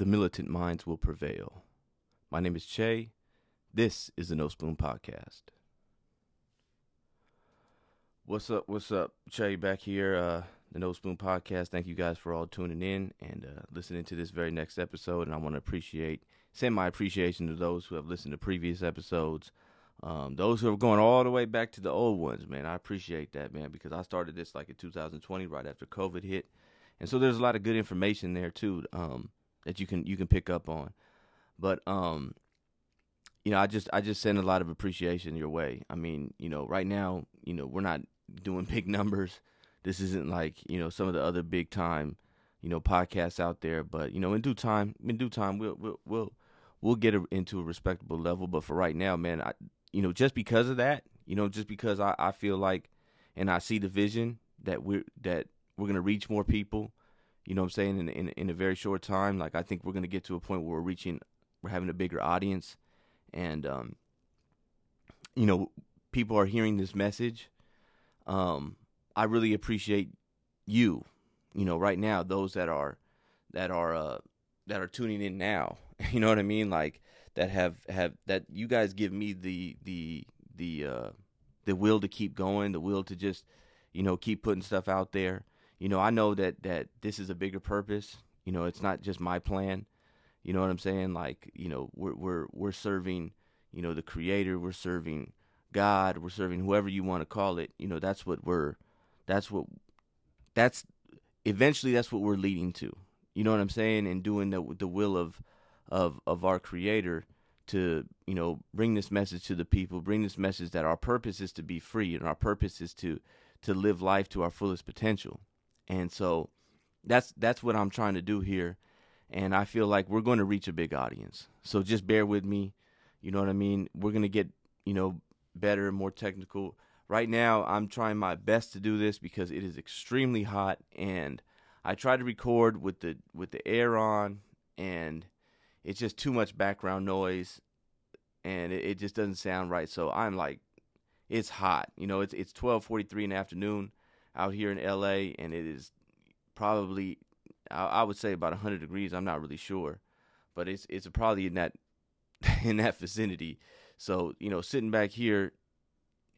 the militant minds will prevail. My name is Che. This is the No Spoon Podcast. What's up? What's up? Che back here, uh, the No Spoon Podcast. Thank you guys for all tuning in and uh, listening to this very next episode. And I want to appreciate, send my appreciation to those who have listened to previous episodes. Um, those who are going all the way back to the old ones, man, I appreciate that, man, because I started this like in 2020, right after COVID hit, and so there's a lot of good information there too um, that you can you can pick up on. But um, you know, I just I just send a lot of appreciation your way. I mean, you know, right now, you know, we're not doing big numbers. This isn't like you know some of the other big time, you know, podcasts out there. But you know, in due time, in due time, we'll we'll we'll, we'll get a, into a respectable level. But for right now, man, I you know, just because of that, you know, just because I, I feel like and I see the vision that we're that we're gonna reach more people, you know what I'm saying, in in in a very short time. Like I think we're gonna get to a point where we're reaching we're having a bigger audience and um you know, people are hearing this message. Um I really appreciate you, you know, right now, those that are that are uh that are tuning in now. You know what I mean? Like that have have that you guys give me the the the uh the will to keep going, the will to just you know keep putting stuff out there. You know, I know that that this is a bigger purpose. You know, it's not just my plan. You know what I'm saying? Like, you know, we're we're we're serving, you know, the creator, we're serving God, we're serving whoever you want to call it. You know, that's what we're that's what that's eventually that's what we're leading to. You know what I'm saying? And doing the the will of of of our creator to you know bring this message to the people bring this message that our purpose is to be free and our purpose is to to live life to our fullest potential and so that's that's what I'm trying to do here. And I feel like we're going to reach a big audience. So just bear with me. You know what I mean? We're going to get you know better and more technical. Right now I'm trying my best to do this because it is extremely hot. And I try to record with the with the air on. And it's just too much background noise. And it, it, just doesn't sound right. So i'm like it's hot. You know it's it's 12:43 in the afternoon out here in LA and it is probably I, I, would say about 100 degrees i'm not really sure but it's it's probably in that in that vicinity so you know sitting back here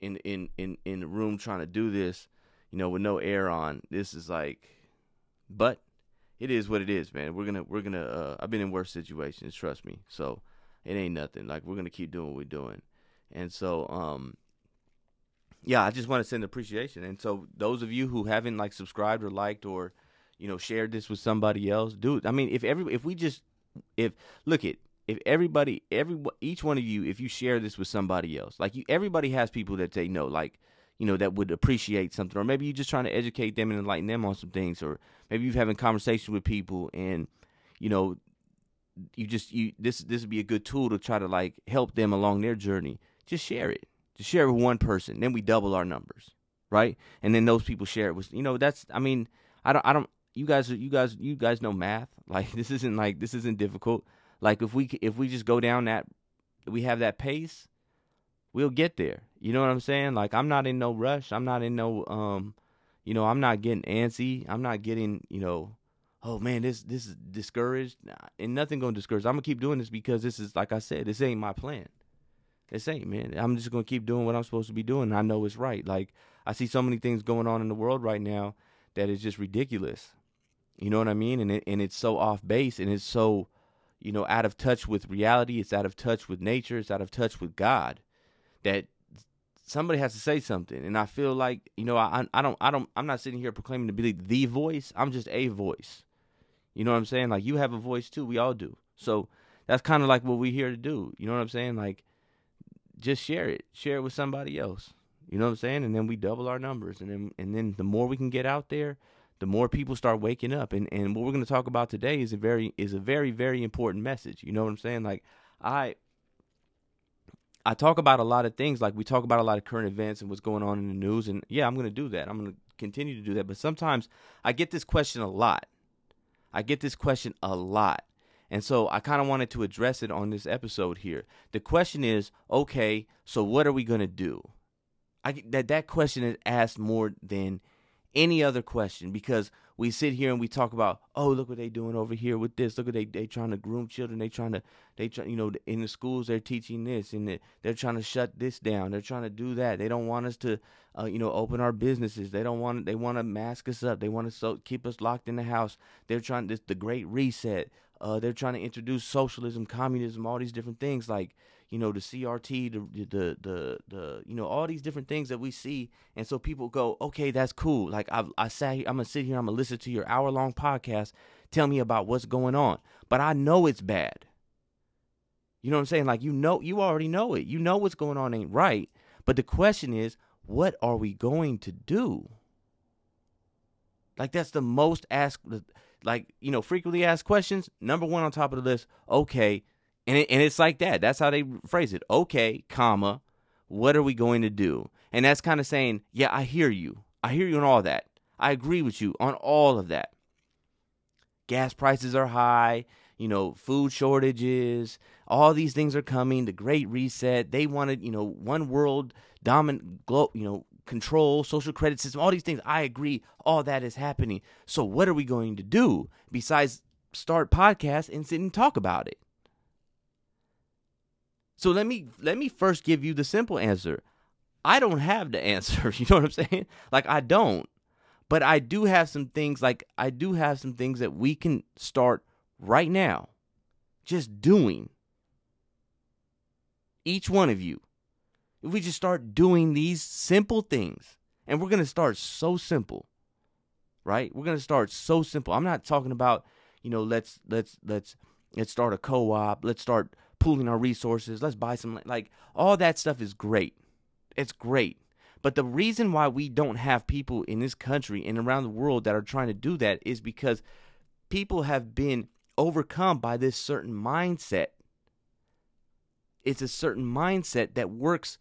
in in in in the room trying to do this you know with no air on this is like but it is what it is, man. We're gonna we're gonna. Uh, I've been in worse situations, trust me. So it ain't nothing. Like we're gonna keep doing what we're doing, and so um, yeah, I just want to send appreciation. And so those of you who haven't like subscribed or liked or you know shared this with somebody else, dude. I mean, if every if we just if look it if everybody every each one of you if you share this with somebody else like you everybody has people that they know like you know, that would appreciate something, or maybe you're just trying to educate them and enlighten them on some things, or maybe you're having conversations with people and, you know, you just you this this would be a good tool to try to like help them along their journey. Just share it. Just share it with one person. Then we double our numbers, right? And then those people share it with you know that's I mean I don't I don't you guys you guys you guys know math like this isn't like this isn't difficult like if we if we just go down that we have that pace we'll get there. You know what I'm saying? Like I'm not in no rush. I'm not in no um you know, I'm not getting antsy. I'm not getting, you know, oh man, this this is discouraged. And nothing gonna discourage. I'm gonna keep doing this because this is like I said, this ain't my plan. This ain't, man. I'm just gonna keep doing what I'm supposed to be doing. I know it's right. Like I see so many things going on in the world right now that is just ridiculous. You know what I mean? And it, and it's so off base and it's so, you know, out of touch with reality. It's out of touch with nature. It's out of touch with God that somebody has to say something and i feel like you know i i don't i don't i'm not sitting here proclaiming to be the voice i'm just a voice you know what i'm saying like you have a voice too we all do so that's kind of like what we're here to do you know what i'm saying like just share it share it with somebody else you know what i'm saying and then we double our numbers and then and then the more we can get out there the more people start waking up and and what we're going to talk about today is a very is a very very important message you know what i'm saying like i I talk about a lot of things, like we talk about a lot of current events and what's going on in the news. And yeah, I'm going to do that. I'm going to continue to do that. But sometimes I get this question a lot. I get this question a lot. And so I kind of wanted to address it on this episode here. The question is, okay, so what are we going to do? I that that question is asked more than any other question because we sit here and we talk about, oh, look what they're doing over here with this. Look at they they trying to groom children. They trying to they try, you know in the schools they're teaching this and they're trying to shut this down. They're trying to do that. They don't want us to, uh, you know, open our businesses. They don't want they want to mask us up. They want to so keep us locked in the house. They're trying this the Great Reset. Uh, they're trying to introduce socialism, communism, all these different things like you know the CRT, the the the the you know all these different things that we see, and so people go, okay, that's cool. Like I I sat here, I'm gonna sit here, I'm gonna listen to your hour long podcast, tell me about what's going on, but I know it's bad. You know what I'm saying? Like you know, you already know it. You know what's going on ain't right. But the question is, what are we going to do? Like that's the most asked, like you know, frequently asked questions. Number one on top of the list. Okay, and it, and it's like that. That's how they phrase it. Okay, comma, what are we going to do? And that's kind of saying, yeah, I hear you. I hear you on all that. I agree with you on all of that. Gas prices are high, you know, food shortages, all these things are coming, the great reset. They wanted, you know, one world dominant glo- you know, control, social credit system, all these things. I agree, all that is happening. So what are we going to do besides start podcasts and sit and talk about it? So let me let me first give you the simple answer. I don't have the answer. You know what I'm saying? Like I don't. But I do have some things like I do have some things that we can start right now. Just doing. Each one of you. If we just start doing these simple things, and we're going to start so simple. Right? We're going to start so simple. I'm not talking about, you know, let's let's let's let's start a co-op, let's start pooling our resources. Let's buy some like all that stuff is great. It's great. But the reason why we don't have people in this country and around the world that are trying to do that is because people have been overcome by this certain mindset. It's a certain mindset that works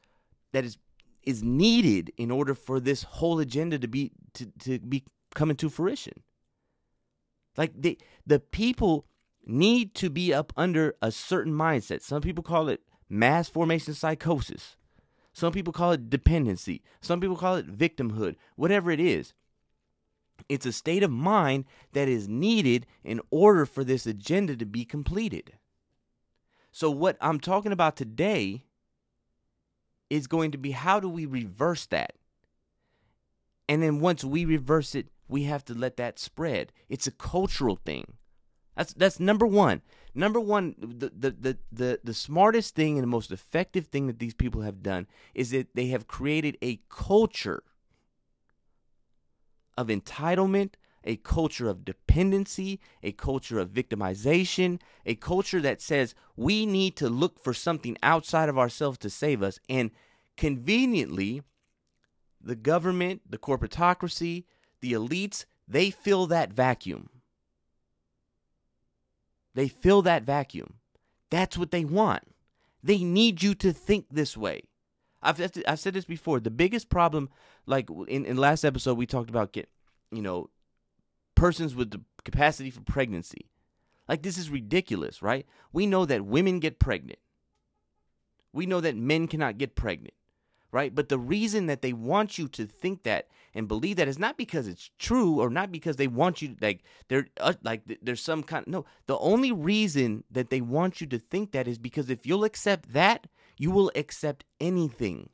that is is needed in order for this whole agenda to be to, to be coming to fruition. Like the the people need to be up under a certain mindset. Some people call it mass formation psychosis. Some people call it dependency. Some people call it victimhood. Whatever it is, it's a state of mind that is needed in order for this agenda to be completed. So, what I'm talking about today is going to be how do we reverse that? And then once we reverse it, we have to let that spread. It's a cultural thing. That's that's number one. Number one, the, the the the the smartest thing and the most effective thing that these people have done is that they have created a culture of entitlement, a culture of dependency, a culture of victimization, a culture that says we need to look for something outside of ourselves to save us. And conveniently, the government, the corporatocracy, the elites, they fill that vacuum. They fill that vacuum. That's what they want. They need you to think this way. I've I've said this before. The biggest problem, like in in last episode, we talked about get you know persons with the capacity for pregnancy. Like this is ridiculous, right? We know that women get pregnant. We know that men cannot get pregnant right? But the reason that they want you to think that and believe that is not because it's true or not because they want you like they're uh, like there's some kind no the only reason that they want you to think that is because if you'll accept that you will accept anything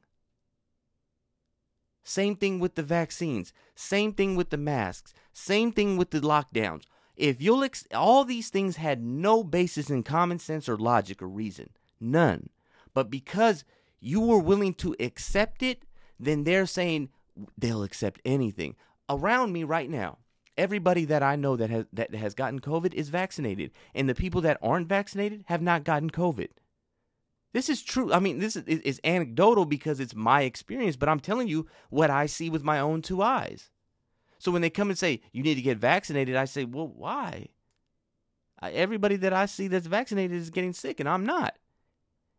same thing with the vaccines. Same thing with the masks. Same thing with the lockdowns. If you'll ex- all these things had no basis in common sense or logic or reason. None. But because you were willing to accept it, then they're saying they'll accept anything. Around me right now, everybody that I know that has that has gotten COVID is vaccinated, and the people that aren't vaccinated have not gotten COVID. This is true. I mean, this is, is anecdotal because it's my experience, but I'm telling you what I see with my own two eyes. So when they come and say you need to get vaccinated, I say, well, why? Everybody that I see that's vaccinated is getting sick, and I'm not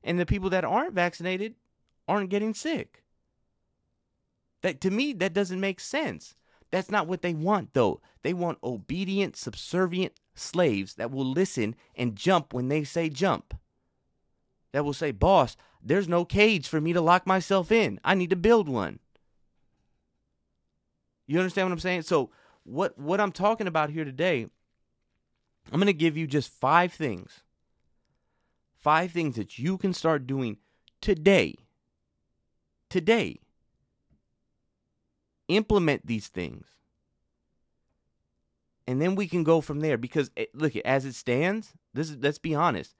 and the people that aren't vaccinated aren't getting sick. That to me that doesn't make sense. That's not what they want though. They want obedient, subservient slaves that will listen and jump when they say jump. That will say, "Boss, there's no cage for me to lock myself in. I need to build one." You understand what I'm saying? So what what I'm talking about here today, I'm going to give you just 5 things. 5 things that you can start doing today. Today. Implement these things. And then we can go from there because it, look, as it stands, this is let's be honest.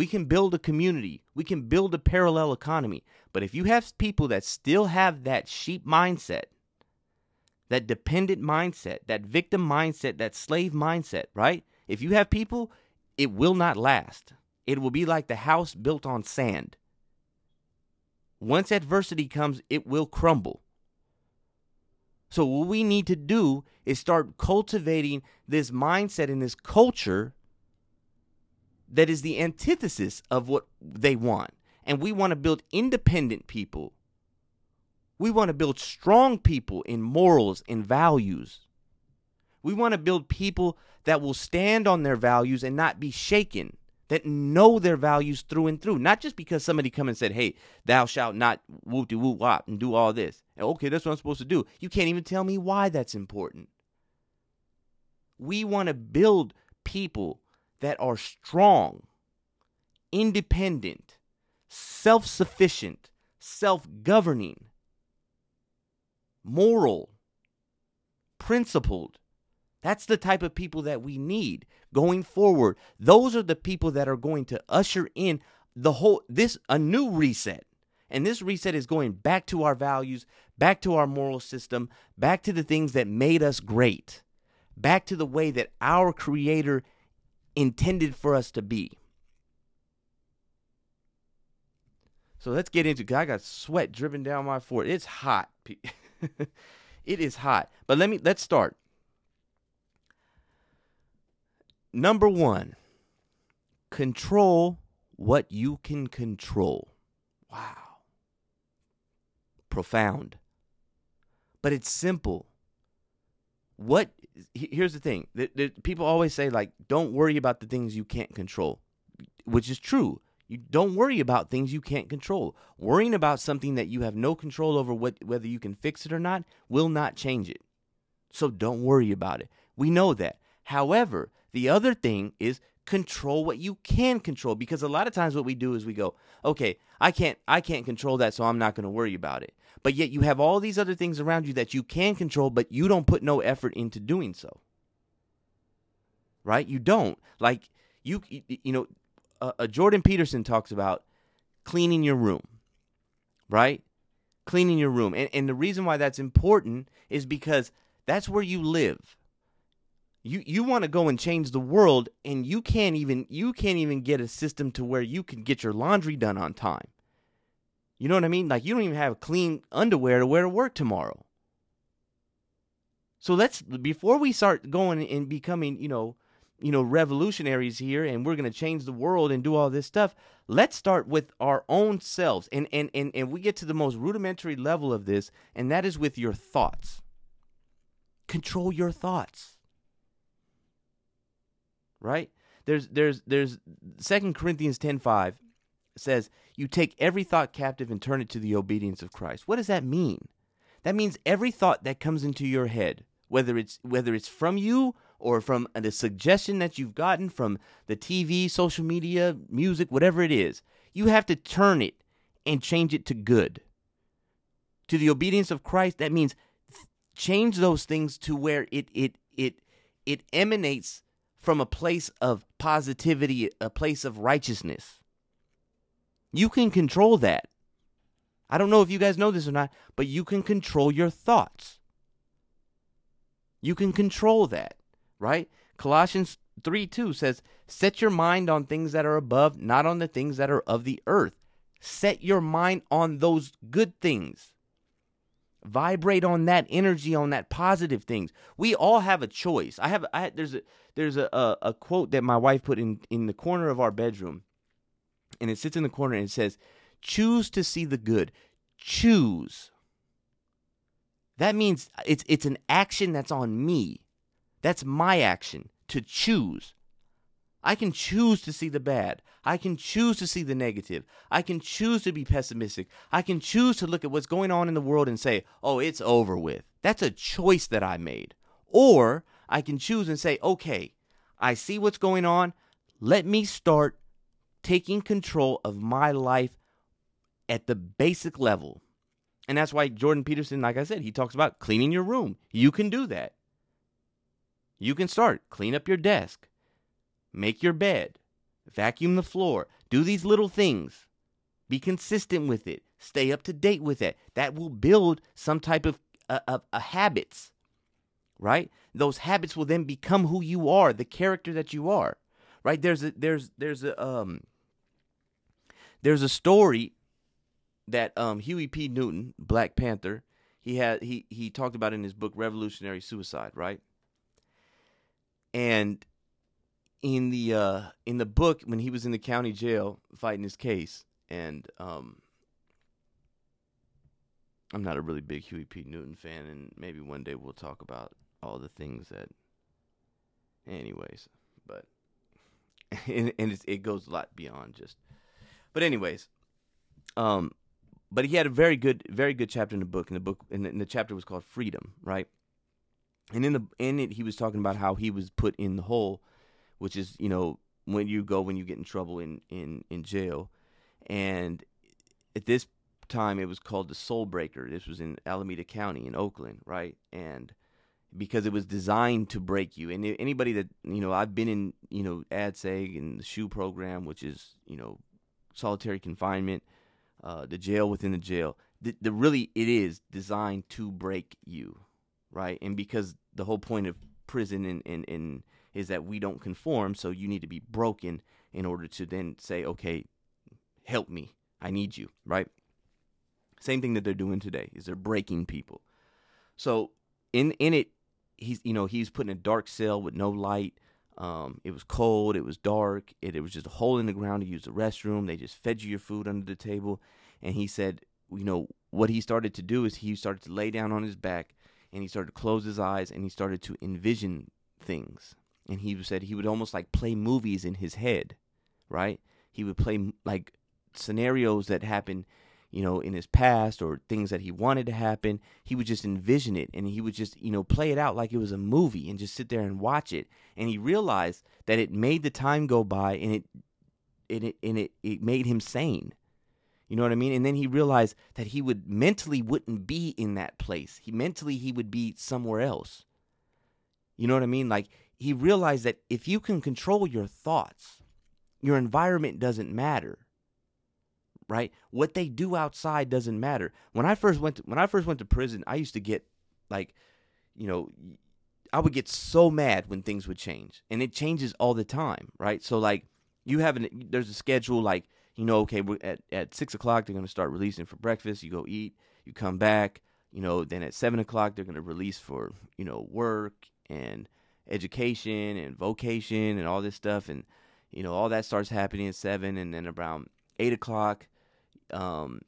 We can build a community. We can build a parallel economy. But if you have people that still have that sheep mindset, that dependent mindset, that victim mindset, that slave mindset, right? If you have people, it will not last. It will be like the house built on sand. Once adversity comes, it will crumble. So, what we need to do is start cultivating this mindset and this culture that is the antithesis of what they want. And we want to build independent people. We want to build strong people in morals and values. We want to build people that will stand on their values and not be shaken, that know their values through and through. Not just because somebody come and said, hey, thou shalt not whoop de whoop wop and do all this. Okay, that's what I'm supposed to do. You can't even tell me why that's important. We want to build people that are strong, independent, self sufficient, self governing, moral, principled. That's the type of people that we need going forward. Those are the people that are going to usher in the whole this a new reset. And this reset is going back to our values, back to our moral system, back to the things that made us great, back to the way that our creator intended for us to be. So let's get into. I got sweat dripping down my forehead. It's hot. it is hot. But let me let's start. Number one, control what you can control. Wow. Profound. But it's simple. What here's the thing. The, people always say like don't worry about the things you can't control which is true. You don't worry about things you can't control. Worrying about something that you have no control over what, whether you can fix it or not will not change it. So don't worry about it. We know that. However the other thing is control what you can control because a lot of times what we do is we go okay i can't i can't control that so i'm not going to worry about it but yet you have all these other things around you that you can control, but you don't put no effort into doing so. Right? You don't. Like, you, you know, uh, Jordan Peterson talks about cleaning your room, right? Cleaning your room. And, and the reason why that's important is because that's where you live. You you want to go and change the world and you can't even you can't even get a system to where you can get your laundry done on time. You know what I mean? Like you don't even have clean underwear to wear to work tomorrow. So let's before we start going and becoming, you know, you know, revolutionaries here and we're going to change the world and do all this stuff, let's start with our own selves. And and and and we get to the most rudimentary level of this and that is with your thoughts. Control your thoughts. Right? There's there's there's 2 Corinthians 10:5 says, You take every thought captive and turn it to the obedience of Christ. What does that mean? That means every thought that comes into your head, whether it's whether it's from you or from the suggestion that you've gotten from the TV, social media, music, whatever it is, you have to turn it and change it to good. To the obedience of Christ, that means change those things to where it it it it emanates from a place of positivity, a place of righteousness. You can control that. I don't know if you guys know this or not, but you can control your thoughts. You can control that, right? Colossians 3 2 says, Set your mind on things that are above, not on the things that are of the earth. Set your mind on those good things. Vibrate on that energy, on that positive things. We all have a choice. I have, I there's a there's a, a, a quote that my wife put in in the corner of our bedroom and it sits in the corner and it says, choose to see the good. Choose. That means it's it's an action that's on me. That's my action to choose. I can choose to see the bad. I can choose to see the negative. I can choose to be pessimistic. I can choose to look at what's going on in the world and say, "Oh, it's over with." That's a choice that I made. Or I can choose and say, okay, I see what's going on. Let me start taking control of my life at the basic level. And that's why Jordan Peterson, like I said, he talks about cleaning your room. You can do that. You can start. Clean up your desk. Make your bed. Vacuum the floor. Do these little things. Be consistent with it. Stay up to date with it. That will build some type of, uh, of, of habits, right? Those habits will then become who you are, the character that you are, right? There's a there's there's a um there's a story that um Huey P. Newton, Black Panther, he had he he talked about in his book Revolutionary Suicide, right? And in the uh in the book when he was in the county jail fighting his case and um I'm not a really big Huey P. Newton fan and maybe one day we'll talk about all the things that anyways, but and, and it goes a lot beyond just but anyways, um but he had a very good very good chapter in the book and the book and the, and the chapter was called Freedom, right? And in the in it he was talking about how he was put in the hole which is you know when you go when you get in trouble in in in jail, and at this time it was called the Soul Breaker. This was in Alameda County in Oakland, right? And because it was designed to break you. And anybody that you know, I've been in you know ADSEG and the SHU program, which is you know solitary confinement, uh, the jail within the jail. The, the really it is designed to break you, right? And because the whole point of prison and and, and is that we don't conform, so you need to be broken in order to then say, okay, help me. I need you, right? Same thing that they're doing today is they're breaking people. So in in it, he's you know he's put in a dark cell with no light. Um, it was cold. It was dark. It, it was just a hole in the ground to use the restroom. They just fed you your food under the table. And he said, you know, what he started to do is he started to lay down on his back and he started to close his eyes and he started to envision things and he said he would almost like play movies in his head, right? He would play like scenarios that happened, you know, in his past or things that he wanted to happen. He would just envision it and he would just, you know, play it out like it was a movie and just sit there and watch it. And he realized that it made the time go by and it and it and it, it made him sane. You know what I mean? And then he realized that he would mentally wouldn't be in that place. He mentally he would be somewhere else. You know what I mean? Like he realized that if you can control your thoughts, your environment doesn't matter. Right? What they do outside doesn't matter. When I first went to, when I first went to prison, I used to get like you know, I would get so mad when things would change. And it changes all the time, right? So like you have an there's a schedule like, you know, okay, at at six o'clock they're gonna start releasing for breakfast, you go eat, you come back, you know, then at seven o'clock they're gonna release for, you know, work and education and vocation and all this stuff and you know all that starts happening at seven and then around eight o'clock um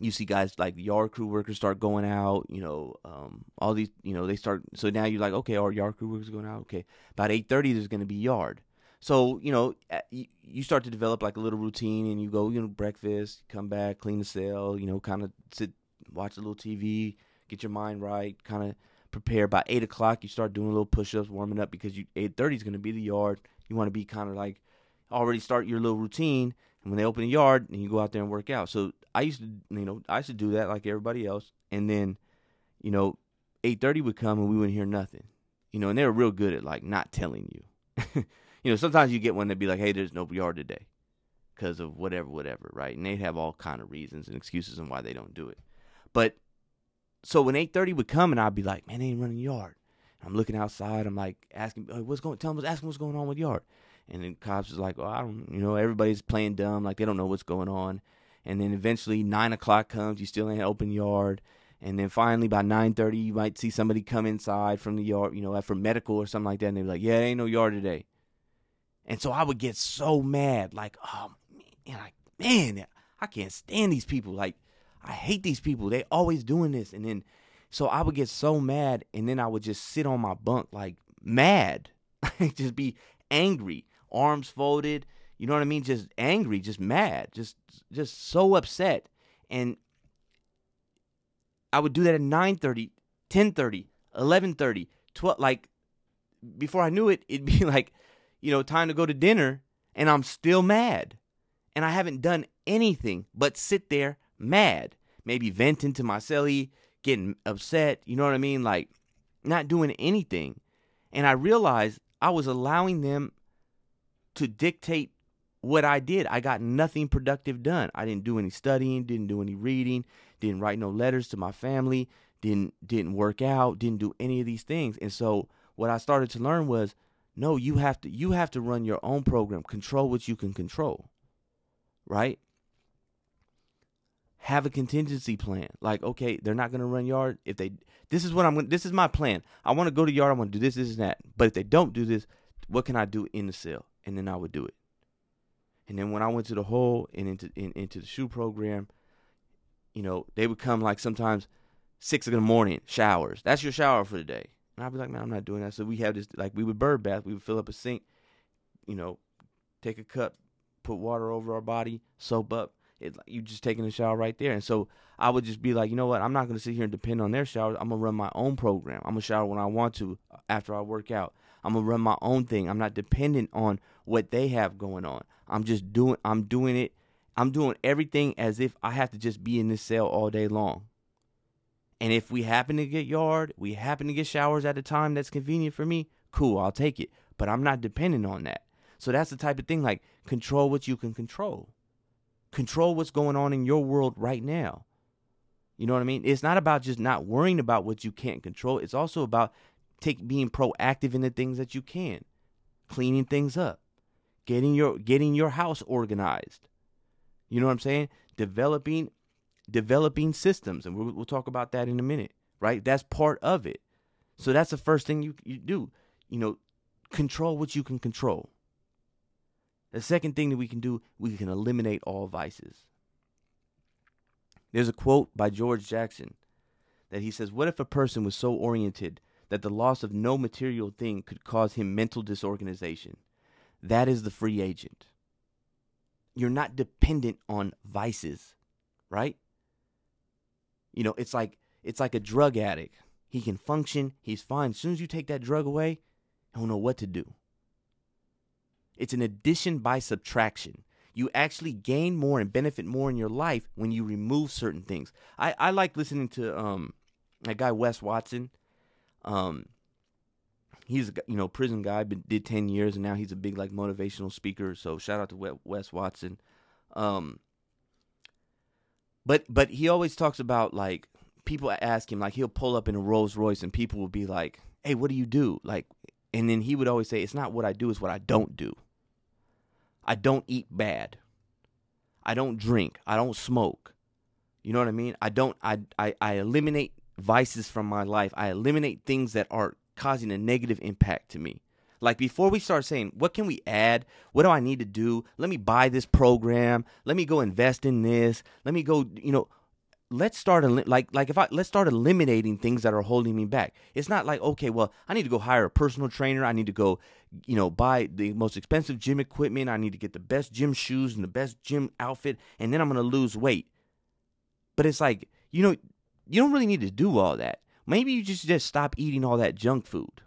you see guys like yard crew workers start going out you know um all these you know they start so now you're like okay our yard crew workers going out okay about 8.30 there's going to be yard so you know you start to develop like a little routine and you go you know breakfast come back clean the cell you know kind of sit watch a little tv get your mind right kind of prepare by eight o'clock. You start doing a little push-ups, warming up because you eight thirty is going to be the yard. You want to be kind of like already start your little routine, and when they open the yard, and you go out there and work out. So I used to, you know, I used to do that like everybody else, and then, you know, eight thirty would come and we wouldn't hear nothing, you know, and they were real good at like not telling you. you know, sometimes you get one that'd be like, "Hey, there's no yard today." Because of whatever, whatever, right? And they'd have all kind of reasons and excuses on why they don't do it. But so when eight thirty would come and I'd be like, man, they ain't running yard. I'm looking outside. I'm like asking, what's going? Tell them, asking what's going on with yard. And then cops is like, oh, I don't, you know, everybody's playing dumb, like they don't know what's going on. And then eventually nine o'clock comes, you still ain't open yard. And then finally by nine thirty, you might see somebody come inside from the yard, you know, from medical or something like that, and they're like, yeah, ain't no yard today. And so I would get so mad, like, oh man, like, man, I can't stand these people. Like, I hate these people. They always doing this. And then so I would get so mad and then I would just sit on my bunk like mad. just be angry, arms folded, you know what I mean? Just angry, just mad, just just so upset. And I would do that at 9:30 10:30, 11:30, 12 like before I knew it, it'd be like, you know, time to go to dinner and I'm still mad. And I haven't done anything but sit there mad, maybe venting to my celly, getting upset, you know what I mean? Like not doing anything. And I realized I was allowing them to dictate what I did. I got nothing productive done. I didn't do any studying, didn't do any reading, didn't write no letters to my family, didn't didn't work out, didn't do any of these things. And so what I started to learn was no, you have to you have to run your own program, control what you can control. Right? Have a contingency plan. Like, okay, they're not going to run yard if they this is what I'm going this is my plan. I want to go to yard, I want to do this, this and that. But if they don't do this, what can I do in the cell? And then I would do it. And then when I went to the hole and into in, into the SHU program, you know, they would come like sometimes six in the morning, showers. That's your shower for the day. And I'd be like, man, I'm not doing that. So we have this like we would bird bath. We would fill up a sink, you know, take a cup, put water over our body, soap up. It you just taking a shower right there. And so I would just be like, you know what? I'm not gonna sit here and depend on their showers. I'm gonna run my own program. I'm gonna shower when I want to uh, after I work out. I'm gonna run my own thing. I'm not dependent on what they have going on. I'm just doing I'm doing it. I'm doing everything as if I have to just be in this cell all day long. And if we happen to get yard, we happen to get showers at a time that's convenient for me, cool, I'll take it. But I'm not dependent on that. So that's the type of thing like control what you can control. Control what's going on in your world right now. You know what I mean? It's not about just not worrying about what you can't control. It's also about take being proactive in the things that you can. Cleaning things up. Getting your getting your house organized. You know what I'm saying? Developing developing systems and we'll, we'll talk about that in a minute, right? That's part of it. So that's the first thing you you do. You know, control what you can control. The second thing that we can do, we can eliminate all vices. There's a quote by George Jackson that he says, What if a person was so oriented that the loss of no material thing could cause him mental disorganization? That is the free agent. You're not dependent on vices, right? You know, it's like it's like a drug addict. He can function, he's fine. As soon as you take that drug away, he don't know what to do. It's an addition by subtraction. You actually gain more and benefit more in your life when you remove certain things. I, I like listening to um that guy Wes Watson. Um he's a you know prison guy, but did ten years, and now he's a big like motivational speaker. So shout out to Wes Watson. Um, but but he always talks about like people ask him like he'll pull up in a Rolls Royce, and people will be like, "Hey, what do you do?" Like, and then he would always say, "It's not what I do; it's what I don't do." I don't eat bad. I don't drink. I don't smoke. You know what I mean? I don't. I I, I eliminate vices from my life. I eliminate things that are causing a negative impact to me. Like before we start saying, what can we add? What do I need to do? Let me buy this program. Let me go invest in this. Let me go, you know, let's start like like if I let's start eliminating things that are holding me back. It's not like okay, well, I need to go hire a personal trainer. I need to go, you know, buy the most expensive gym equipment. I need to get the best gym shoes and the best gym outfit, and then I'm to lose weight. But it's like, you know, you don't really need to do all that. Maybe you just just stop eating all that junk food.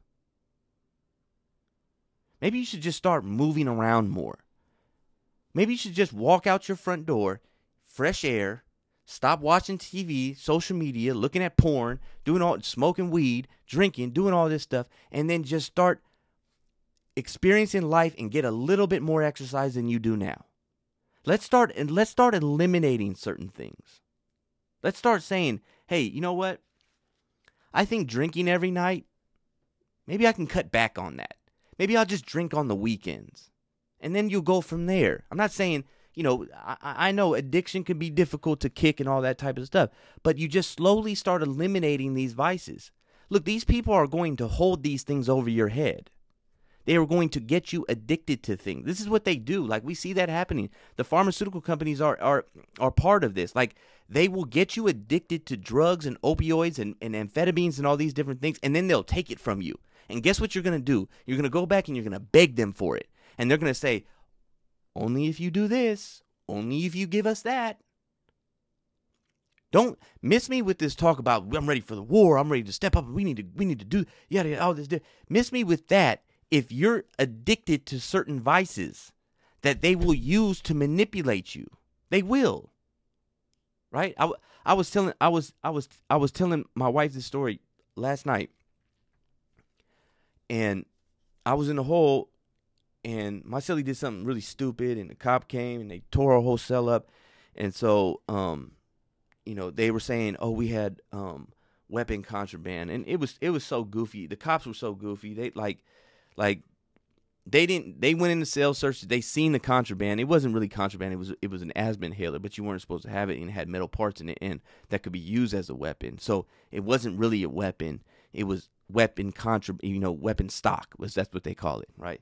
Maybe you should just start moving around more. Maybe you should just walk out your front door, fresh air, stop watching TV, social media, looking at porn, doing all smoking weed, drinking, doing all this stuff, and then just start experiencing life and get a little bit more exercise than you do now. Let's start and let's start eliminating certain things. Let's start saying, "Hey, you know what? I think drinking every night, maybe I can cut back on that. Maybe I'll just drink on the weekends. And then you'll go from there. I'm not saying, you know, I, I know addiction can be difficult to kick and all that type of stuff, but you just slowly start eliminating these vices. Look, these people are going to hold these things over your head. They are going to get you addicted to things. This is what they do. Like we see that happening. The pharmaceutical companies are are are part of this. Like they will get you addicted to drugs and opioids and, and amphetamines and all these different things, and then they'll take it from you. And guess what you're to do? You're to go back and you're to beg them for it. And they're to say, only if you do this, only if you give us that. Don't miss me with this talk about I'm ready for the war. I'm ready to step up. We need to we need to do yada yada all this. Miss me with that if you're addicted to certain vices that they will use to manipulate you. They will. Right? I, I was telling I was I was I was telling my wife this story last night. And I was in the hole and my cellie did something really stupid and the cop came and they tore our whole cell up. And so um you know, they were saying, "Oh, we had um weapon contraband." And it was it was so goofy. The cops were so goofy. They like like they didn't they went into sales search they seen the contraband. It wasn't really contraband it was it was an asthma inhaler but you weren't supposed to have it and it had metal parts in it and that could be used as a weapon. So it wasn't really a weapon it was weapon contra you know weapon stock was that's what they call it right?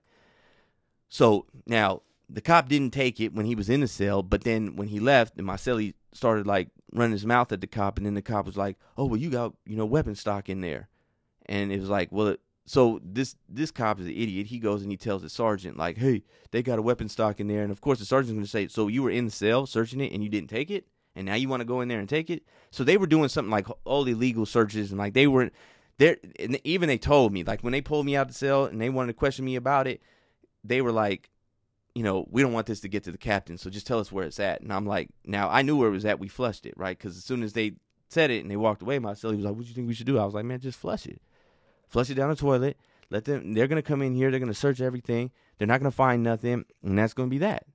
So now the cop didn't take it when he was in the cell but then when he left and my cellie started like running his mouth at the cop and then the cop was like oh well you got you know weapon stock in there. And it was like well so this this cop is an idiot. He goes and he tells the sergeant like, "Hey, they got a weapon stock in there." And of course, the sergeant's going to say, "So you were in the cell searching it and you didn't take it, and now you want to go in there and take it?" So they were doing something like all illegal searches and like they weren't there. And even they told me like when they pulled me out of the cell and they wanted to question me about it, they were like, you know, we don't want this to get to the captain, so just tell us where it's at. And I'm like, now I knew where it was at. We flushed it, right? Because as soon as they said it and they walked away, my cellie was like, "What do you think we should do?" I was like, "Man, just flush it." Flush it down the toilet. Let them. They're gonna come in here. They're gonna search everything. They're not gonna find nothing, and that's gonna be that,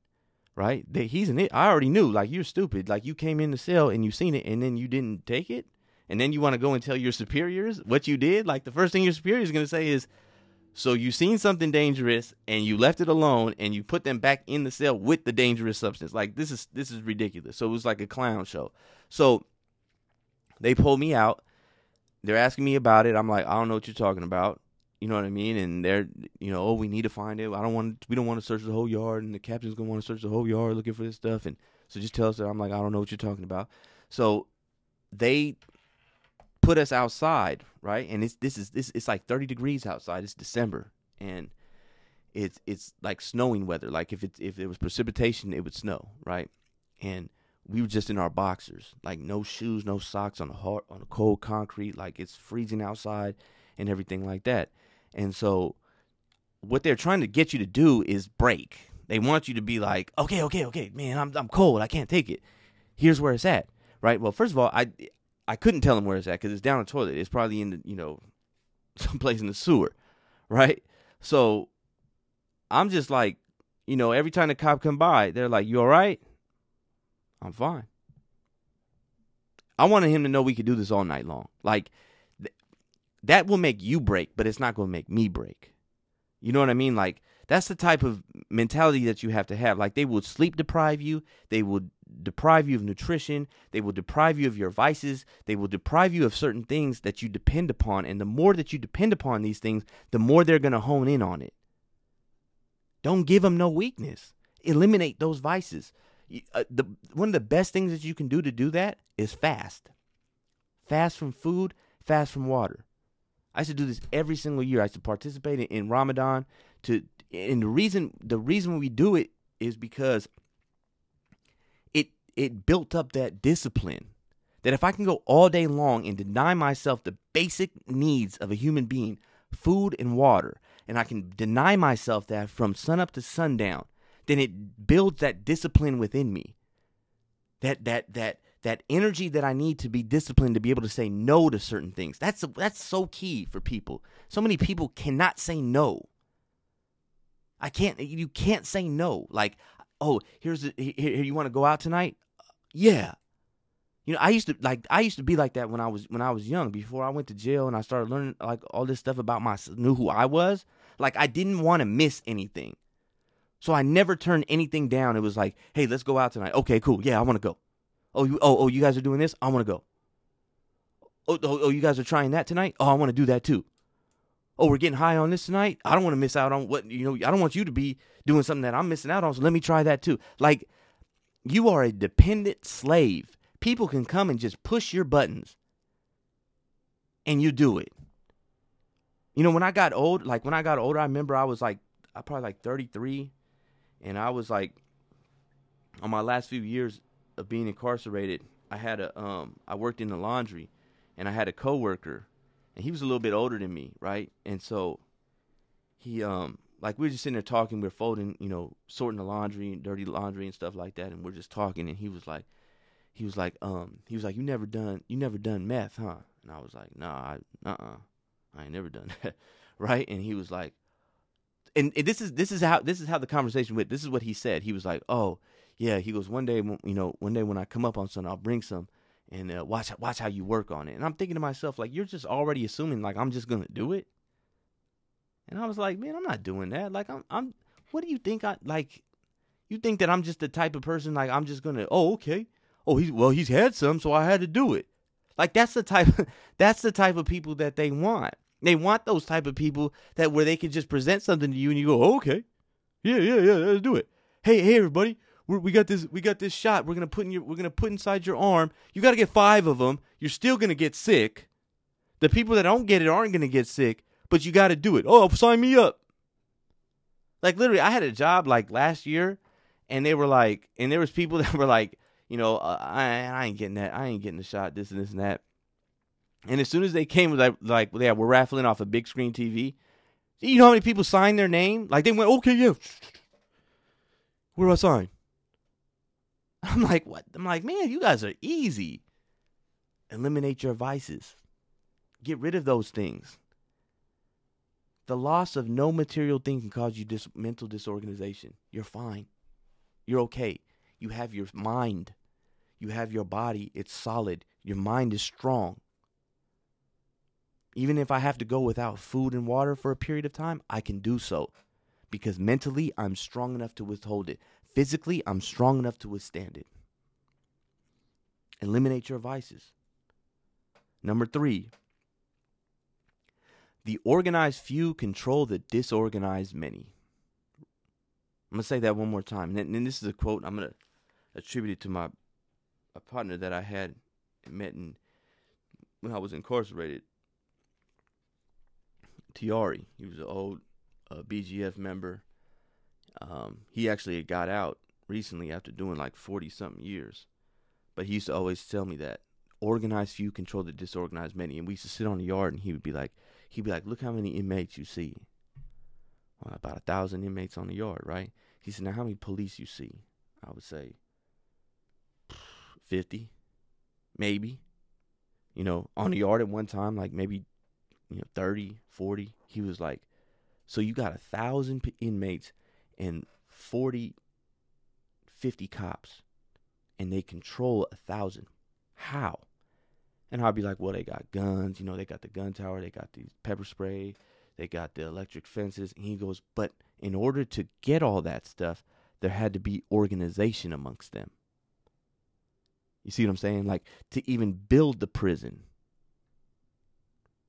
right? They, he's an it. I already knew. Like you're stupid. Like you came in the cell and you seen it, and then you didn't take it, and then you want to go and tell your superiors what you did. Like the first thing your superior is gonna say is, "So you seen something dangerous and you left it alone, and you put them back in the cell with the dangerous substance. Like this is this is ridiculous." So it was like a clown show. So they pulled me out they're asking me about it. I'm like, I don't know what you're talking about. You know what I mean? And they're, you know, oh, we need to find it. I don't want, we don't want to search the whole yard, and the captain's gonna want to search the whole yard looking for this stuff. And so just tell us that. I'm like, I don't know what you're talking about. So they put us outside, right? And it's this is this it's like 30 degrees outside. It's December, and it's it's like snowing weather. Like if it if it was precipitation, it would snow, right? And we were just in our boxers, like no shoes, no socks on the hard, on the cold concrete, like it's freezing outside and everything like that. And so what they're trying to get you to do is break. They want you to be like, "Okay, okay, okay, man, I'm I'm cold. I can't take it. Here's where it's at." Right? Well, first of all, I I couldn't tell them where it's at cuz it's down the toilet. It's probably in the, you know, someplace in the sewer, right? So I'm just like, you know, every time the cop come by, they're like, "You all right?" I'm fine. I wanted him to know we could do this all night long. Like th- that will make you break, but it's not going to make me break. You know what I mean? Like that's the type of mentality that you have to have. Like they will sleep deprive you, they will deprive you of nutrition, they will deprive you of your vices, they will deprive you of certain things that you depend upon, and the more that you depend upon these things, the more they're going to hone in on it. Don't give them no weakness. Eliminate those vices. Uh, the one of the best things that you can do to do that is fast. Fast from food, fast from water. I used to do this every single year. I used to participate in, in Ramadan. To and the reason the reason we do it is because it it built up that discipline that if I can go all day long and deny myself the basic needs of a human being, food and water, and I can deny myself that from sunup to sundown, then it builds that discipline within me. That that that that energy that I need to be disciplined to be able to say no to certain things. That's that's so key for people. So many people cannot say no. I can't you can't say no. Like, "Oh, here's a, here, you want to go out tonight?" Yeah. You know, I used to like I used to be like that when I was when I was young before I went to jail and I started learning like all this stuff about my knew who I was. Like I didn't want to miss anything. So I never turned anything down. It was like, hey, let's go out tonight. Okay, cool. Yeah, I want to go. Oh, you, oh, oh, you guys are doing this. I want to go. Oh, oh, oh, you guys are trying that tonight. Oh, I want to do that too. Oh, we're getting high on this tonight. I don't want to miss out on what you know. I don't want you to be doing something that I'm missing out on. So let me try that too. Like, you are a dependent slave. People can come and just push your buttons, and you do it. You know, when I got old, like when I got older, I remember I was like, I probably like 33 and I was like, on my last few years of being incarcerated, I had a um I worked in the laundry and I had a coworker and he was a little bit older than me, right? And so he um like we were just sitting there talking, we are folding, you know, sorting the laundry, dirty laundry and stuff like that, and we're just talking and he was like he was like, um, he was like, You never done you never done meth, huh? And I was like, Nah, I uh uh I ain't never done that. right? And he was like and, this is this is how this is how the conversation went. This is what he said. He was like, "Oh, yeah." He goes, "One day, you know, one day when I come up on something, I'll bring some, and uh, watch watch how you work on it." And I'm thinking to myself, like, you're just already assuming like I'm just gonna do it. And I was like, man, I'm not doing that. Like, I'm I'm. What do you think I like? You think that I'm just the type of person like I'm just gonna? Oh, okay. Oh, he's well, he's had some, so I had to do it. Like that's the type. that's the type of people that they want. They want those type of people that where they can just present something to you and you go, oh, okay, yeah, yeah, yeah, let's do it. Hey, hey, everybody, we're, we got this, we got this shot. We're gonna put in your, we're gonna put inside your arm. You got to get five of them. You're still gonna get sick. The people that don't get it aren't gonna get sick, but you got to do it. Oh, sign me up. Like literally, I had a job like last year, and they were like, and there was people that were like, you know, uh, I, I ain't getting that. I ain't getting the shot. This and this and that. And as soon as they came, like, like yeah, we're raffling off a big screen TV. You know how many people signed their name? Like they went, okay, yeah. Where do I sign? I'm like, what? I'm like, man, you guys are easy. Eliminate your vices. Get rid of those things. The loss of no material thing can cause you dis- mental disorganization. You're fine. You're okay. You have your mind. You have your body. It's solid. Your mind is strong. Even if I have to go without food and water for a period of time, I can do so because mentally I'm strong enough to withhold it. Physically, I'm strong enough to withstand it. Eliminate your vices. Number three, the organized few control the disorganized many. I'm going to say that one more time. And, then, this is a quote I'm going to attribute it to my a partner that I had met in, when I was incarcerated. Tiari. He was an old uh, BGF member. Um, he actually got out recently after doing like 40 something years. But he used to always tell me that organized few control the disorganized many. And we used to sit on the yard and he would be like, he'd be like, look how many inmates you see. Well, about a thousand inmates on the yard, right? He said, now how many police you see? I would say 50, maybe. You know, on the yard at one time, like maybe you know 30 40 he was like so you got a thousand inmates and 40 50 cops and they control a thousand. How? And i'd be like well they got guns you know they got the gun tower they got the pepper spray they got the electric fences. And he goes but in order to get all that stuff there had to be organization amongst them. You see what i'm saying? Like to even build the prison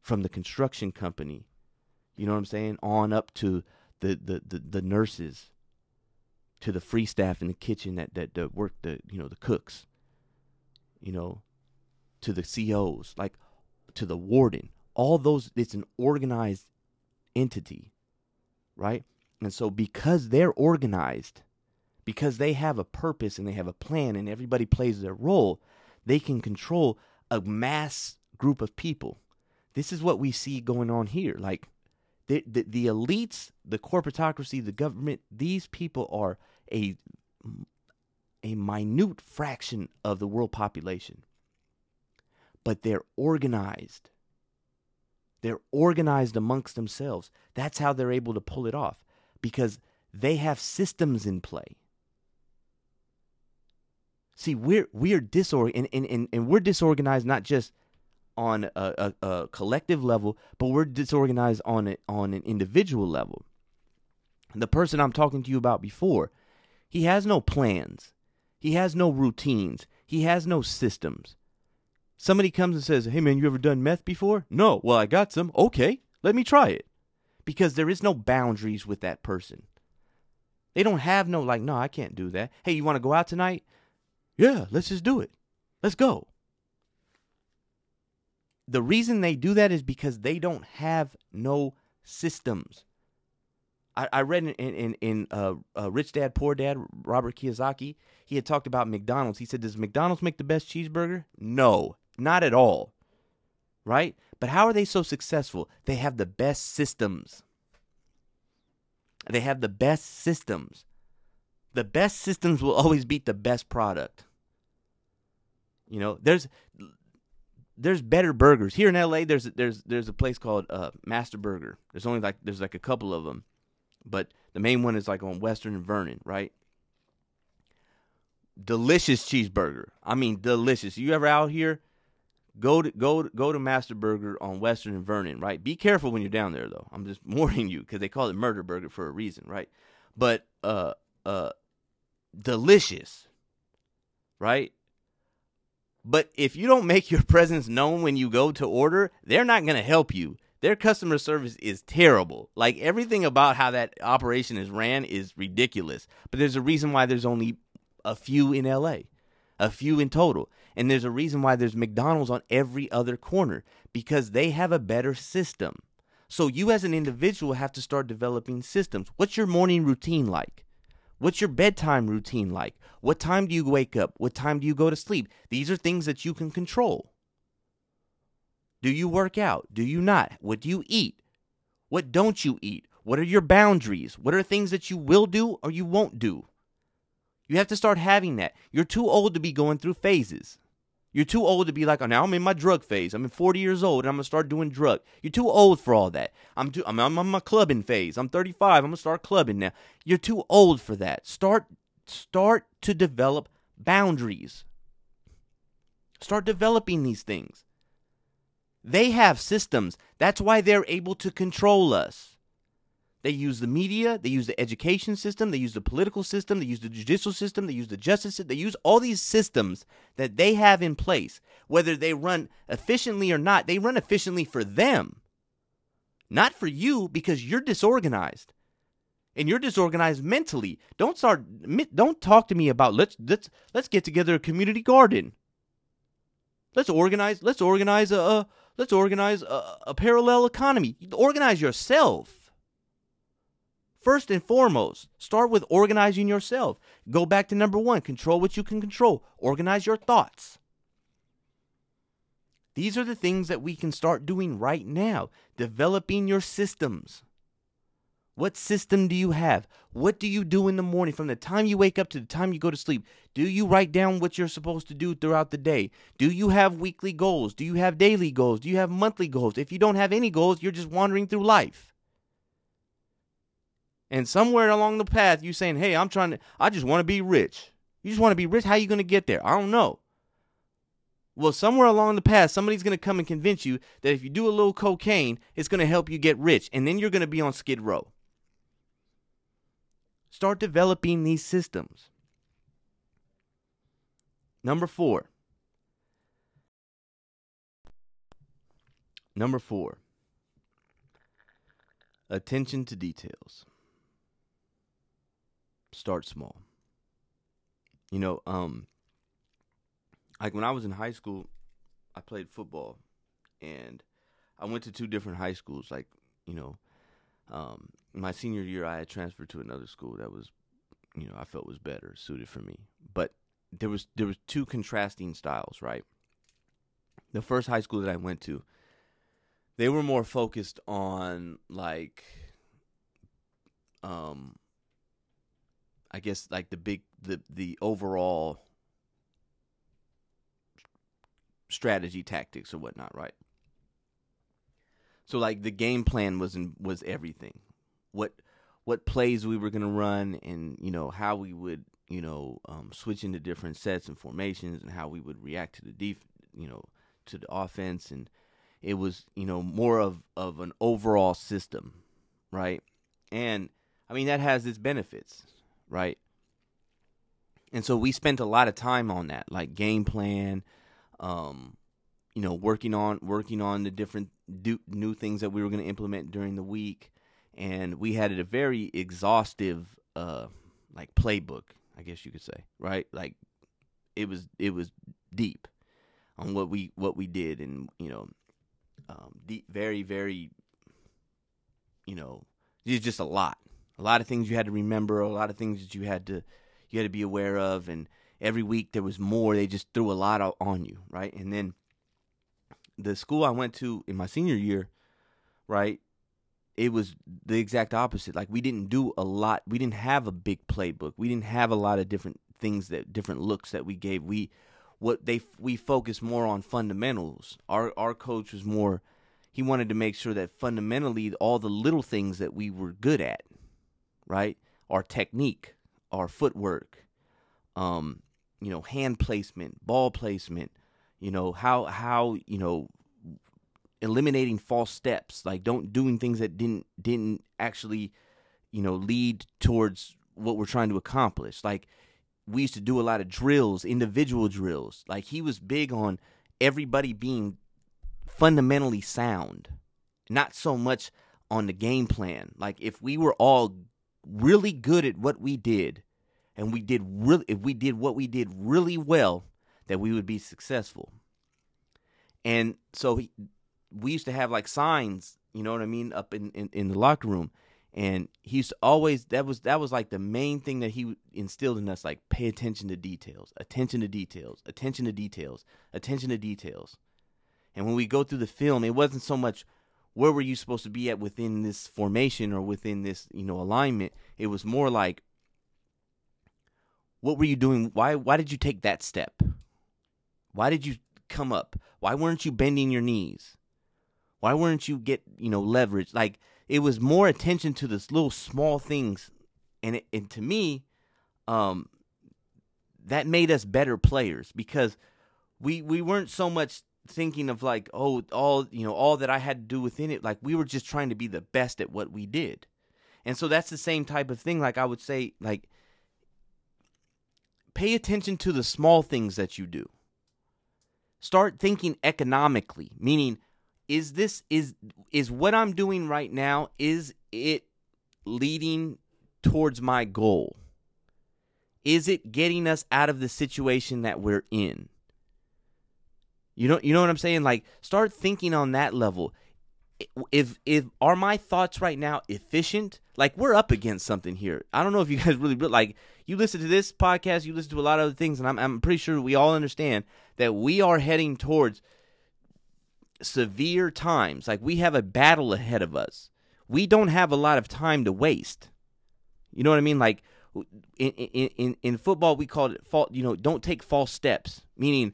from the construction company, you know what I'm saying, on up to the the the, the nurses, to the free staff in the kitchen that that, that work the you know the cooks, you know, to the COs, like to the warden. All those it's an organized entity, right? And so because they're organized, because they have a purpose and they have a plan and everybody plays their role, they can control a mass group of people this is what we see going on here. Like the, the, the elites, the corporatocracy, the government, these people are a a minute fraction of the world population. But they're organized. They're organized amongst themselves. That's how they're able to pull it off because they have systems in play. See, we're we're disorganized and, and, and, and we're disorganized not just on a, a, a collective level, but we're disorganized on it on an individual level. The person I'm talking to you about before, he has no plans. He has no routines. He has no systems. Somebody comes and says, Hey man, you ever done meth before? No. Well, I got some. Okay, let me try it. Because there is no boundaries with that person. They don't have no, like, no, I can't do that. Hey, you want to go out tonight? Yeah, let's just do it. Let's go the reason they do that is because they don't have no systems. I, I read in in, in uh, uh, Rich Dad Poor Dad Robert Kiyosaki. He had talked about McDonald's. He said, "Does McDonald's make the best cheeseburger? No, not at all. Right? But how are they so successful? They have the best systems. They have the best systems. The best systems will always beat the best product. You know, there's there's better burgers here in LA. There's there's there's a place called uh, Master Burger. There's only like there's like a couple of them, but the main one is like on Western and Vernon, right? Delicious cheeseburger. I mean, delicious. You ever out here? Go to go to, go to Master Burger on Western and Vernon, right? Be careful when you're down there, though. I'm just warning you because they call it Murder Burger for a reason, right? But uh uh, delicious, right? But if you don't make your presence known when you go to order, they're not going to help you. Their customer service is terrible. Like everything about how that operation is ran is ridiculous. But there's a reason why there's only a few in LA, a few in total. And there's a reason why there's McDonald's on every other corner because they have a better system. So you as an individual have to start developing systems. What's your morning routine like? What's your bedtime routine like? What time do you wake up? What time do you go to sleep? These are things that you can control. Do you work out? Do you not? What do you eat? What don't you eat? What are your boundaries? What are things that you will do or you won't do? You have to start having that. You're too old to be going through phases. You're too old to be like, oh, now I'm in my drug phase. I'm 40 years old and I'm gonna start doing drug. You're too old for all that. I'm too. I'm, I'm on my clubbing phase. I'm 35. I'm gonna start clubbing now. You're too old for that. Start, start to develop boundaries. Start developing these things. They have systems. That's why they're able to control us. They use the media, they use the education system, they use the political system, they use the judicial system, they use the justice system, they use all these systems that they have in place. Whether they run efficiently or not, they run efficiently for them. Not for you because you're disorganized. And you're disorganized mentally. Don't start don't talk to me about let's let's let's get together a community garden. Let's organize let's organize a, a let's organize a, a parallel economy. Organize yourself. First and foremost, start with organizing yourself. Go back to number one control what you can control, organize your thoughts. These are the things that we can start doing right now, developing your systems. What system do you have? What do you do in the morning from the time you wake up to the time you go to sleep? Do you write down what you're supposed to do throughout the day? Do you have weekly goals? Do you have daily goals? Do you have monthly goals? If you don't have any goals, you're just wandering through life. And somewhere along the path, you saying, "Hey, I'm trying to. I just want to be rich. You just want to be rich. How are you going to get there? I don't know." Well, somewhere along the path, somebody's going to come and convince you that if you do a little cocaine, it's going to help you get rich, and then you're going to be on Skid Row. Start developing these systems. Number four. Number four. Attention to details start small. You know, um, like when I was in high school, I played football, and I went to two different high schools. Like, you know, um, my senior year, I had transferred to another school that was, you know, I felt was better suited for me. But there was there was two contrasting styles, right? The first high school that I went to, they were more focused on like, um, I guess like the big the the overall strategy tactics or whatnot, right? So like the game plan was in, was everything. What what plays we were gonna run and you know how we would you know um, switch into different sets and formations and how we would react to the def you know to the offense and it was you know more of of an overall system, right? And I mean that has its benefits right? And so we spent a lot of time on that, like game plan, um, you know, working on working on the different do, new things that we were going to implement during the week, and we had a very exhaustive, uh, like playbook, I guess you could say, right? Like it was it was deep on what we what we did, and you know, um, deep, very very, you know, it's just a lot, A lot of things you had to remember, a lot of things that you had to you had to be aware of and every week there was more. They just threw a lot on you, right? And then the school I went to in my senior year, right? It was the exact opposite. Like we didn't do a lot. We didn't have a big playbook. We didn't have a lot of different things that different looks that we gave. We what they we focused more on fundamentals. Our our coach was more he wanted to make sure that fundamentally all the little things that we were good at, right? Our technique, our footwork, um, you know, hand placement, ball placement, you know, how how, you know, eliminating false steps, like don't doing things that didn't didn't actually, you know, lead towards what we're trying to accomplish. Like we used to do a lot of drills, individual drills. Like he was big on everybody being fundamentally sound, not so much on the game plan. Like if we were all really good at what we did and we did really if we did what we did really well, that we would be successful. And so he, we used to have like signs, you know what I mean, up in, in, in the locker room and he used to always that was that was like the main thing that he instilled in us like pay attention to details attention to details attention to details attention to details and when we go through the film it wasn't so much where were you supposed to be at within this formation or within this you know alignment? It was more like what were you doing? Why why did you take that step? Why did you come up? Why weren't you bending your knees? Why weren't you get you know leverage? Like it was more attention to this little small things, and it, and to me, um, that made us better players because we we weren't so much thinking of like oh all you know all that I had to do within it like we were just trying to be the best at what we did. And so that's the same type of thing like I would say like pay attention to the small things that you do. Start thinking economically, meaning is this is is what I'm doing right now is it leading towards my goal? Is it getting us out of the situation that we're in? You know you know what I'm saying? Like start thinking on that level. If if are my thoughts right now efficient? Like we're up against something here. I don't know if you guys really like you listen to this podcast, you listen to a lot of other things and I'm I'm pretty sure we all understand that we are heading towards severe times. Like we have a battle ahead of us. We don't have a lot of time to waste. You know what I mean? Like in in in, in football, we call it fault. You know, don't take false steps. Meaning,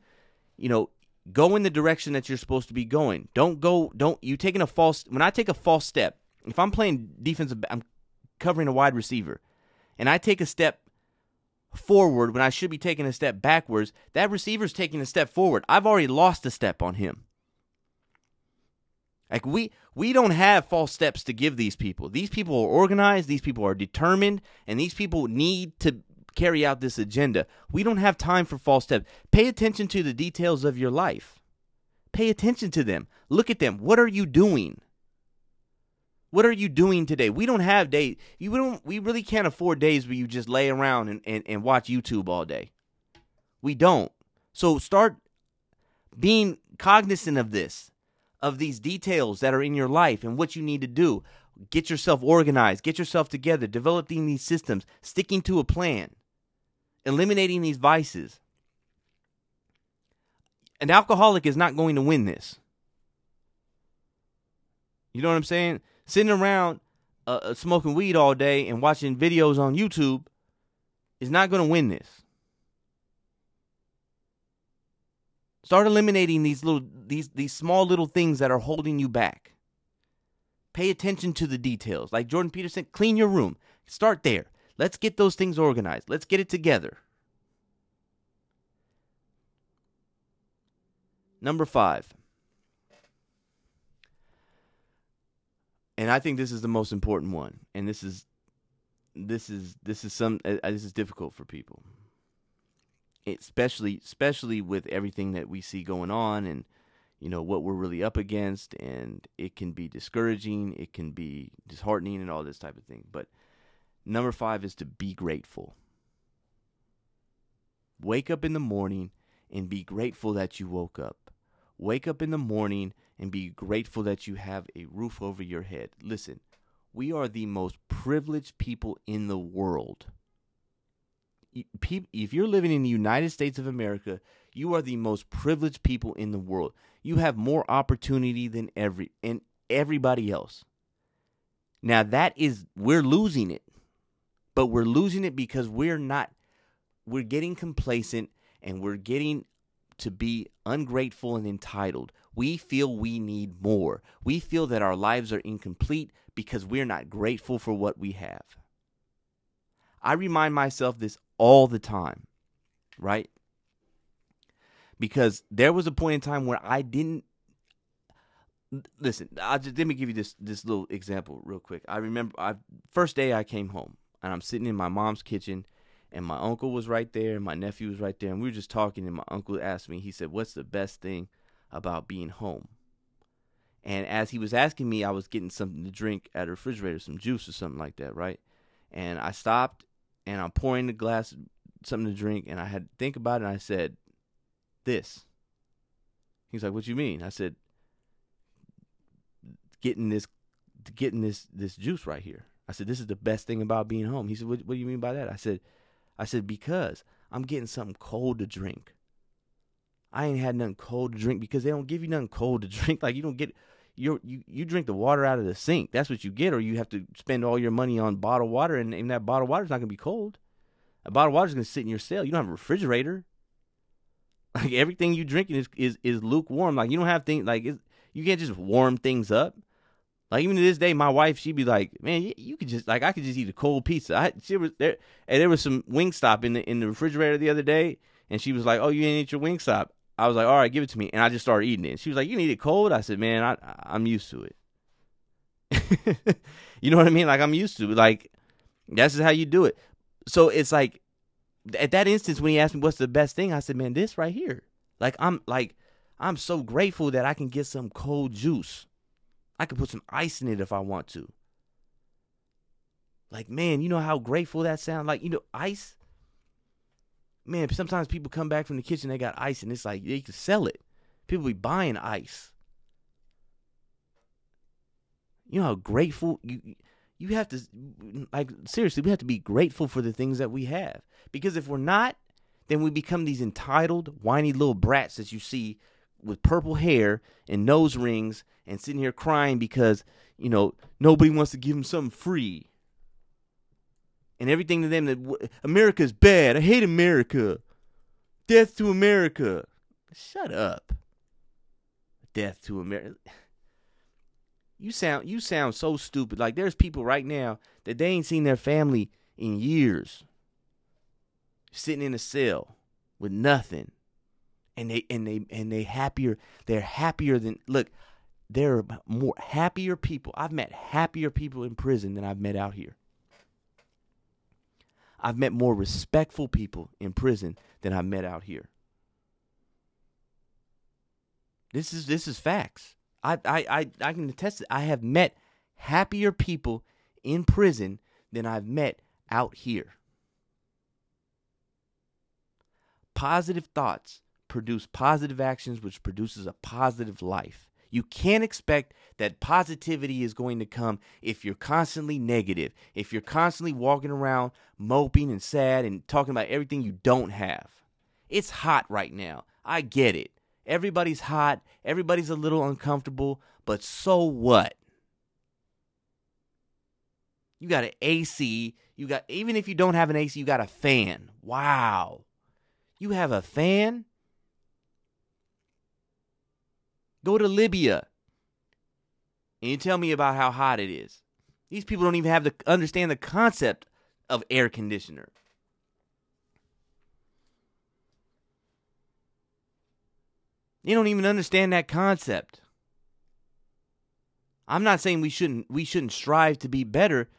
you know, go in the direction that you're supposed to be going. Don't go. Don't you taking a false? When I take a false step, if I'm playing defensive, I'm covering a wide receiver, and I take a step forward when I should be taking a step backwards, that receiver's taking a step forward. I've already lost a step on him. Like we we don't have false steps to give these people. These people are organized, these people are determined, and these people need to carry out this agenda. We don't have time for false steps. Pay attention to the details of your life. Pay attention to them. Look at them. What are you doing? What are you doing today? We don't have days. You don't. We really can't afford days where you just lay around and, and, and watch YouTube all day. We don't. So start being cognizant of this of these details that are in your life and what you need to do. Get yourself organized, get yourself together, developing these systems, sticking to a plan, eliminating these vices. An alcoholic is not going to win this. You know what I'm saying? Sitting around uh, uh smoking weed all day and watching videos on YouTube is not going to win this. Start eliminating these little these these small little things that are holding you back. Pay attention to the details. Like Jordan Peterson, clean your room. Start there. Let's get those things organized. Let's get it together. Number 5. And I think this is the most important one. And this is this is this is some uh, this is difficult for people especially especially with everything that we see going on and you know what we're really up against and it can be discouraging it can be disheartening and all this type of thing but number 5 is to be grateful wake up in the morning and be grateful that you woke up wake up in the morning and be grateful that you have a roof over your head listen We are the most privileged people in the world. If you're living in the United States of America, you are the most privileged people in the world. You have more opportunity than every and everybody else. Now that is we're losing it. But we're losing it because we're not we're getting complacent and we're getting to be ungrateful and entitled. We feel we need more. We feel that our lives are incomplete because we're not grateful for what we have. I remind myself this all the time, right? Because there was a point in time where I didn't listen. I just let me give you this this little example real quick. I remember I first day I came home and I'm sitting in my mom's kitchen and my uncle was right there and my nephew was right there and we were just talking and my uncle asked me he said what's the best thing about being home? And as he was asking me i was getting something to drink at a refrigerator some juice or something like that right? And i stopped and i'm pouring the glass something to drink and i had to think about it and i said this. He's like what you mean? I said getting this getting this this juice right here i said this is the best thing about being home he said what, what do you mean by that i said I said, because I'm getting something cold to drink. I ain't had nothing cold to drink because they don't give you nothing cold to drink. Like you don't get you you you drink the water out of the sink. That's what you get, or you have to spend all your money on bottled water, and, and that bottled water's not gonna be cold. A bottle of water's gonna sit in your cell. You don't have a refrigerator. Like everything you drinking is is is lukewarm. Like you don't have things like you can't just warm things up. Like even to this day, my wife she'd be like, "Man, you, could just like I could just eat a cold pizza." I she was there, and there was some Wingstop in the in the refrigerator the other day, and she was like, "Oh, you didn't eat your Wingstop?" I was like, "All right, give it to me," and I just started eating it. She was like, "You need it cold?" I said, "Man, I I'm used to it." you know what I mean? Like I'm used to it. Like that's just how you do it. So it's like at that instance when he asked me what's the best thing, I said, "Man, this right here." Like I'm like I'm so grateful that I can get some cold juice I could put some ice in it if I want to. Like, man, you know how grateful that sounds? Like, you know, ice. Man, sometimes people come back from the kitchen, they got ice, and it's like they can sell it. People be buying ice. You know how grateful you you have to like seriously, we have to be grateful for the things that we have. Because if we're not, then we become these entitled, whiny little brats that you see with purple hair and nose rings and sitting here crying because you know nobody wants to give him something free and everything to them that America's bad. I hate America. Death to America. Shut up. Death to America. You sound you sound so stupid. Like there's people right now that they ain't seen their family in years. Sitting in a cell with nothing and they and they and they happier they're happier than look they're more happier people. I've met happier people in prison than i've met out here. I've met more respectful people in prison than i've met out here. This is this is facts. I i i, I can attest it i have met happier people in prison than i've met out here. Positive thoughts produce positive actions, which produces a positive life. You can't expect that positivity is going to come if you're constantly negative, if you're constantly walking around moping and sad and talking about everything you don't have. It's hot right now. I get it. Everybody's hot, everybody's a little uncomfortable, but so what? You got an AC, you got even if you don't have an AC, you got a fan. Wow. You have a fan? Go to Libya and you tell me about how hot it is. These people don't even have to understand the concept of air conditioner. They don't even understand that concept. I'm not saying we shouldn't we shouldn't strive to be better,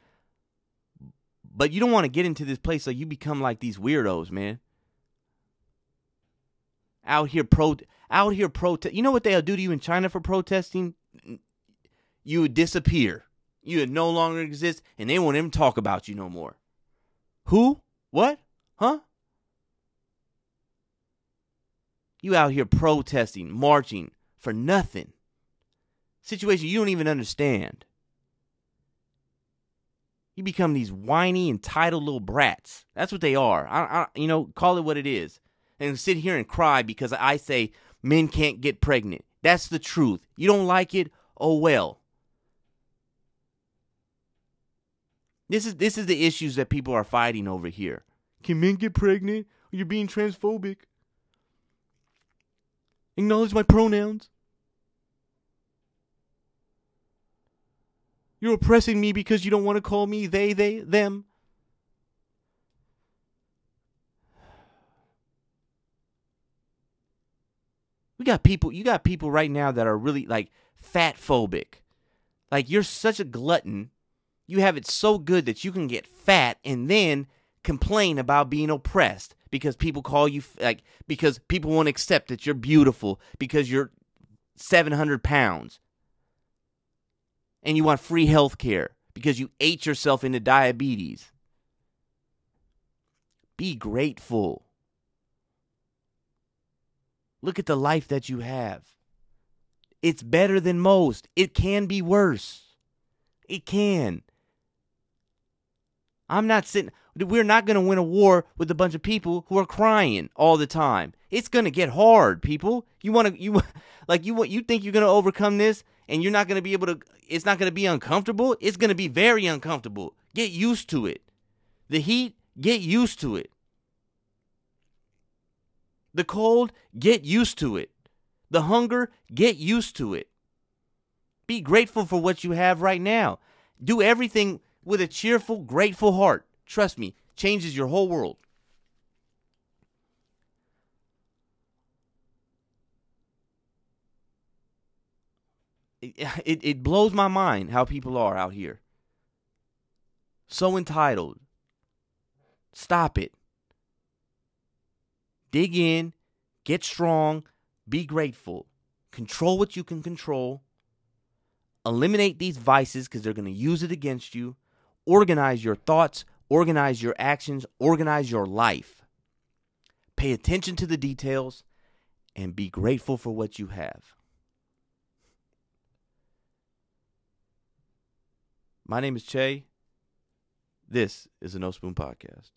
but you don't want to get into this place so you become like these weirdos, man. Out here pro out here protest. You know what they'll do to you in China for protesting? You would disappear. You would no longer exist, and they won't even talk about you no more. Who? What? Huh? You out here protesting, marching for nothing. Situation you don't even understand. You become these whiny, entitled little brats. That's what they are. I, I, you know, call it what it is. And sit here and cry because I say men can't get pregnant. That's the truth. You don't like it? Oh well. This is this is the issues that people are fighting over here. Can men get pregnant? You're being transphobic. Acknowledge my pronouns. You're oppressing me because you don't want to call me they, they, them. We got people, you got people right now that are really like fat phobic. Like you're such a glutton. You have it so good that you can get fat and then complain about being oppressed because people call you like because people won't accept that you're beautiful because you're 700 pounds and you want free health care because you ate yourself into diabetes. Be grateful. Look at the life that you have. It's better than most. It can be worse. It can. I'm not sitting. We're not going to win a war with a bunch of people who are crying all the time. It's going to get hard, people. You want to you like you you think you're going to overcome this and you're not going to be able to it's not going to be uncomfortable. It's going to be very uncomfortable. Get used to it. The heat, get used to it. The cold, get used to it. The hunger, get used to it. Be grateful for what you have right now. Do everything with a cheerful, grateful heart. Trust me, changes your whole world. It, it, blows my mind how people are out here. So entitled. Stop it. Dig in, get strong, be grateful, control what you can control, eliminate these vices because they're going to use it against you organize your thoughts, organize your actions, organize your life. Pay attention to the details and be grateful for what you have. My name is Che. This is the No Spoon Podcast.